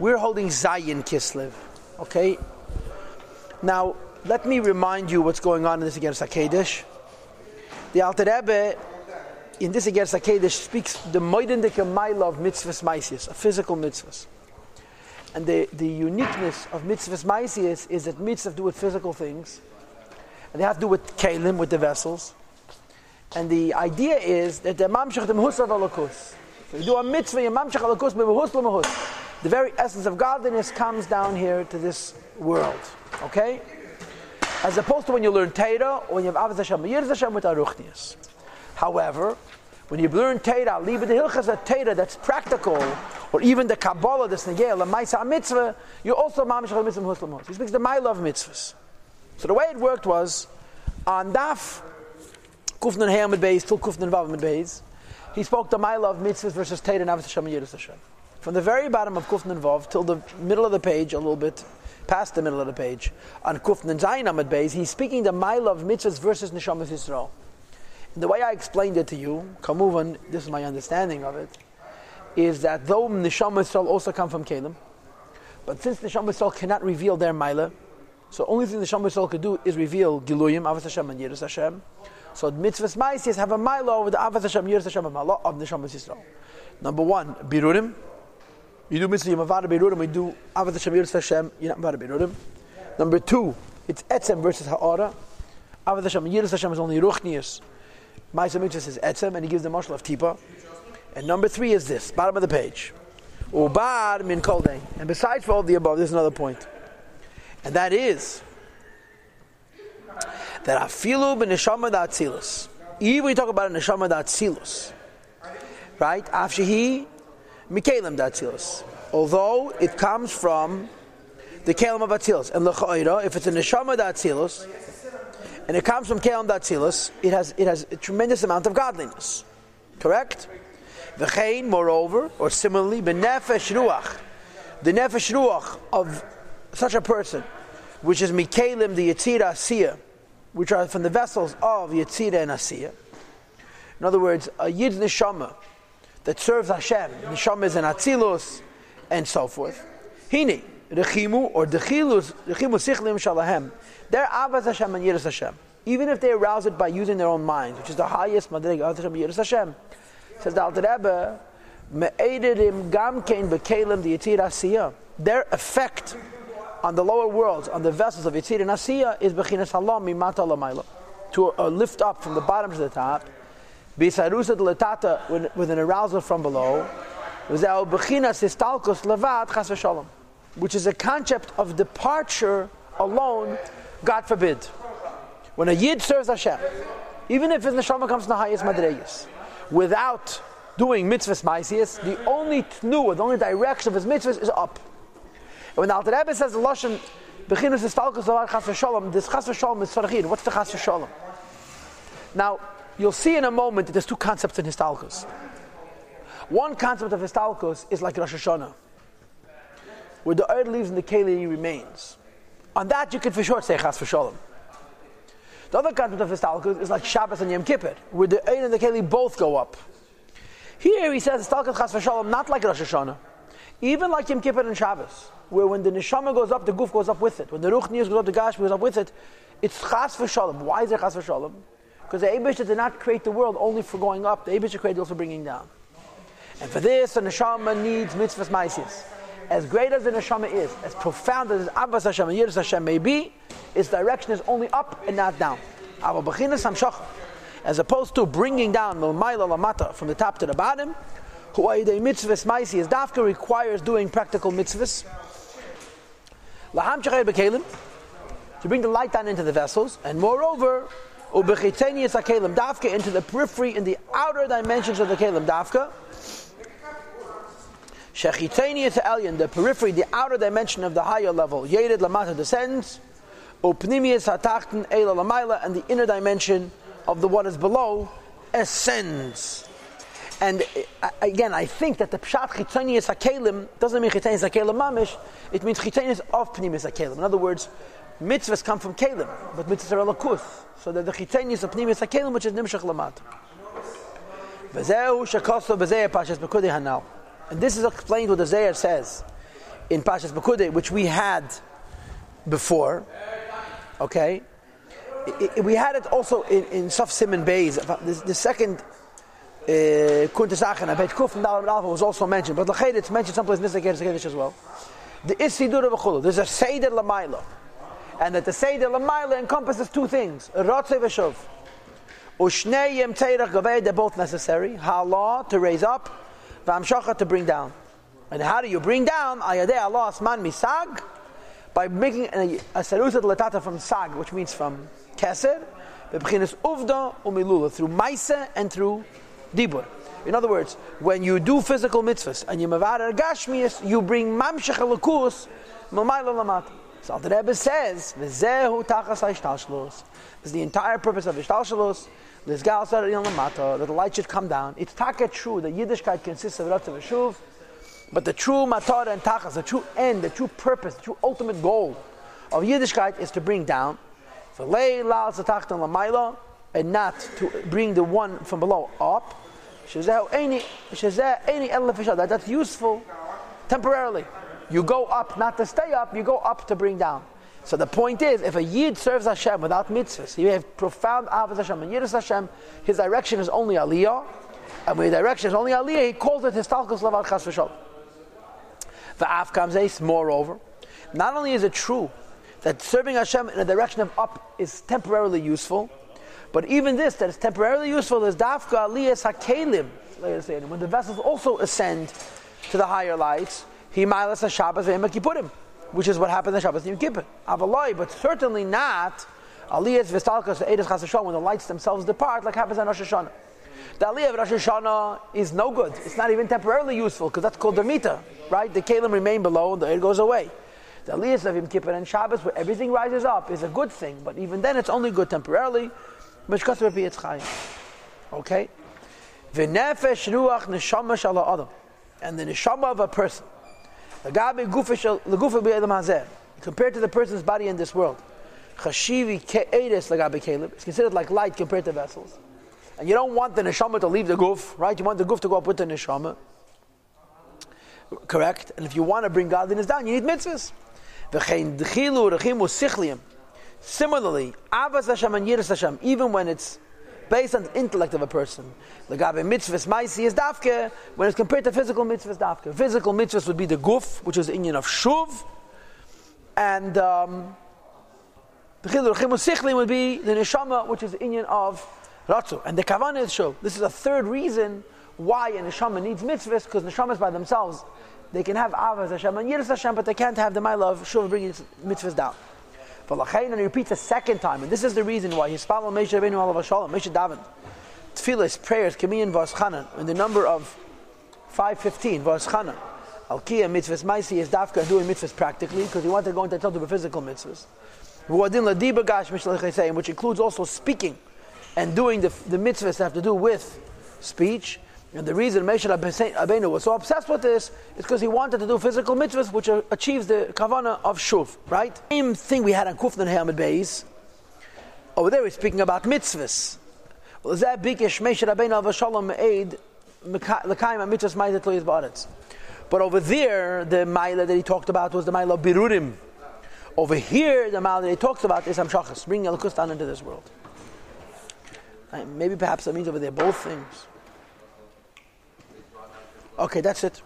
We're holding Zayin Kislev. Okay? Now, let me remind you what's going on in this Iggeres HaKodesh. The Alter Rebbe, in this Iggeres HaKodesh, speaks the Moidendike Maila of mitzvahs maisius, a physical mitzvahs. And the, the uniqueness of mitzvahs maisius is that mitzvahs do with physical things, and they have to do with kalim, with the vessels. And the idea is that the mamshach the mehusav alakus. So you do a mitzvah, you mamshach alakus mehus lemehus. The very essence of godliness comes down here to this world. Okay? As opposed to when you learn Torah or when you have Avaz Hashem, Yiraz Hashem with Aruchnias. However, when you learn Torah, leave the Hilchas of Torah that's practical, or even the Kabbalah, the Snegel, the Maisa Mitzvah, you also Mamish Mitzvah Muslim He speaks the My Love Mitzvahs. So the way it worked was, on Daf, Kufnan Hayamid Beis till Kufnan Beis, he spoke the My Love Mitzvahs versus Torah and Avaz Hashem and Hashem. From the very bottom of Kufnan Vav till the middle of the page, a little bit, past the middle of the page, on Kufnan Zayin Amid Beis, he's speaking the My Love Mitzvahs versus Neshamas Yisrael. And the way I explained it to you, Kamuvan, this is my understanding of it, is that though Neshama Yisrael also come from Kalim, but since Neshama Yisrael cannot reveal their Maila, so only thing Neshama Yisrael could do is reveal Giluyim, Avas Hashem, and Yiras Hashem. So mitzvahs ma'asis have a Maila over the Avas Hashem, Yiras Hashem, and Maila of Neshama Yisrael. Number one, Birurim. You do mitzvah, you're Mavada Birurim, you do Avas Hashem, Yiras Hashem, you're not Mavada Birurim. Number two, it's Etzem versus Ha'ara. Avas Hashem, Yiras Hashem is only Ruchnias. Ma'aseh mitzvah is Etzem, and he gives the marshal of Tipa. And number three is this, bottom of the page. Ubar min koldein. And besides for all the above, there's another point. And that is that afilu b'neshama da'atzilus. Even you talk about a neshama da'atzilus, right? Afshehi mikalim da'atzilus. Although it comes from the kalim of atzilus. And l'cha'ira, if it's a neshama da'atzilus, and it comes from kalim da'atzilus, it has, it has a tremendous amount of godliness. Correct? V'chein, moreover, or similarly, b'nefesh ruach, the nefesh ruach of such a person, which is mikalim the yitzira asiya, which are from the vessels of yitzira and asiya. In other words, a yid neshama that serves Hashem, neshama is an atzilus, and so forth. Hini, rechimu or dechilus, rechimu sichlim shalahem. They're avaz Hashem and yiras Hashem. Even if they arouse it by using their own minds, which is the highest madrig Hashem yiras Hashem. Says the Alter Rebbe, me'edidim gamkein bekelim the yitzira asiya. Their effect on the lower worlds, on the vessels of Yitzir and Asiya, is Bechinas Halam Mimata Lamayla. To uh, lift up from the bottom to the top, Letata, with an arousal from below, which is a concept of departure alone, God forbid. When a Yid serves Hashem, even if his neshama comes from the highest madregas, without doing mitzvahs maisias, the only tnu, the only direction of his mitzvahs is up. And when the Alter Rebbe says the Lashon, Bechinus is Talkus Zavar Chas V'Sholom, this Chas V'Sholom is Sarachir. What's the Chas V'Sholom? Now, you'll see in a moment that there's two concepts in Histalkus. One concept of Histalkus is like Rosh Hashanah, where the earth leaves and the Keli remains. On that, you can for sure say Chas V'Sholom. The other concept of Histalkus is like Shabbos and Yom Kippur, where the Ein and the Keli both go up. Here he says Histalkus Chas V'Sholom, not like Rosh Hashanah, even like Yom Kippur and Shabbos where when the neshama goes up, the goof goes up with it. When the ruch goes up, the gash goes up with it. It's chas v'shalom. Why is it chas v'shalom? Because the Abisha did not create the world only for going up. The Abisha created also for bringing down. And for this, the neshama needs mitzvahs maisis. As great as the neshama is, as profound as Abbas Hashem and Yiras Hashem may be, its direction is only up and not down. As opposed to bringing down maila lamata from the top to the bottom, who mitzvahs maisis, dafka requires doing practical mitzvahs. Laham to bring the light down into the vessels, and moreover, ubechitenius akalim dafka into the periphery in the outer dimensions of the kalim dafka. Shechitenius elyon, the periphery, the outer dimension of the higher level. Yered lamata descends. Upnimius hatachten eila lamaila, and the inner dimension of the what is below ascends. And uh, again, I think that the pshat chitzonius hakelim doesn't mean chitzonius hakelim mamish. It means chitzonius of pnimis hakelim. In other words, mitzvahs come from kelim, but mitzvahs are alakus. So that the chitzonius of pnimis hakelim, which is nimshach lamat. V'zehu shekoso v'zeh pashas b'kudei hanal. And this is explained what the Zohar says in Pashas Bakude, which we had before. Okay, it, it, we had it also in, in Saf Simon Bays. The, the second Kuntesachen, uh, Abed Kuf and Dalam Alpha was also mentioned, but Lached it's mentioned someplace in this Kaddish as well. The Isidur of there's a Seder Lamaila, and that the Seder Lamaila encompasses two things: Rotze v'Shuv. Ushnei Yem Teirach they're both necessary. Hala to raise up, V'amshacha to bring down. And how do you bring down? Ayadeh Allah Asman Misag by making a, a sarusat latata from sag, which means from keser, bebchinas uvda umilula through maisa and through dibur. In other words, when you do physical mitzvahs and you mavad gashmias, you bring mamshech alakus mamayla lamata. So the Rebbe says, "V'zehu tachas ha'ishtalshalos." This is the entire purpose of ishtalshalos. Lizgal said lamata uh, that the light should come down. It's taka true that Yiddishkeit consists of ratzav v'shuv, but the true matar and tachas, the true end, the true purpose, the true ultimate goal of Yiddishkeit is to bring down. And not to bring the one from below up. That's useful temporarily. You go up not to stay up, you go up to bring down. So the point is, if a Yid serves Hashem without mitzvahs, he have profound avos Hashem. And Yiddus Hashem, his direction is only Aliyah. And when his direction is only Aliyah, he calls it Histalkus Lavar Chas V'Shalom. V'af Ace. moreover, not only is it true that serving Hashem in a direction of up is temporarily useful, but even this, that is temporarily useful, is dafka aliyas hakelim. When the vessels also ascend to the higher lights, he milas Shabbos Kippurim, which is what happened in Shabbos Yom Kippur. Avaloi, but certainly not aliyas v'stalkas edus chasashon when the lights themselves depart, like happens on Rosh Hashanah. The aliyah of Rosh Hashanah is no good. It's not even temporarily useful because that's called Dermita, right? The kalim remain below and the air goes away. The aliyah of Yom Kippur and Shabbos, where everything rises up, is a good thing, but even then it's only good temporarily. Okay? V'nefesh ruach neshama shala adam. And the neshama of a person. Compared to the person's body in this world. Chashivi ke'edes lagabe kaleb. It's considered like light compared to vessels. And you don't want the neshama to leave the guf, right? You want the guf to go up with the neshama. Correct? And if you want to bring godliness down, you need mitzvahs. Similarly, Avas Hashem and Yiras Hashem, even when it's based on the intellect of a person, Lagabe mitzvahs maisi is dafke, when it's compared to physical mitzvahs dafke. Physical mitzvahs would be the guf, which is the Indian of shuv, and um, the Chilur would be the neshama, which is the Indian of ratzu. And the kavanah is shuv. This is a third reason why a neshama needs mitzvahs, because neshamas by themselves, they can have Avas Hashem and Yiras Hashem, but they can't have the mile of shuv bringing mitzvahs down. And he repeats a second time, and this is the reason why he's following Moshe Rabbeinu Alav Shalom, Moshe Daven. Tefillas, prayers, Kamiyan Vaschanan, in the number of 515, Vaschanan. Alkiya mitzvahs maisi is dafka doing mitzvahs practically because he wanted to go into the physical mitzvahs. Which includes also speaking and doing the, the mitzvahs that have to do with speech. And the reason Moshe Rabbeinu was so obsessed with this is because he wanted to do physical mitzvahs, which achieves the kavana of shuv, right? Same thing we had on Kufnan Hamid Beis. Over there, we're speaking about mitzvahs. Well, that bikish Moshe Rabbeinu of Shalom aid l'kaim mitzvahs ma'adet lo yizbaretz? But over there, the ma'ila that he talked about was the ma'ila of birurim. Over here, the ma'ila that he talks about is amshachas, bringing Elikus down into this world. Maybe perhaps that means over there both things. Okay, that's it.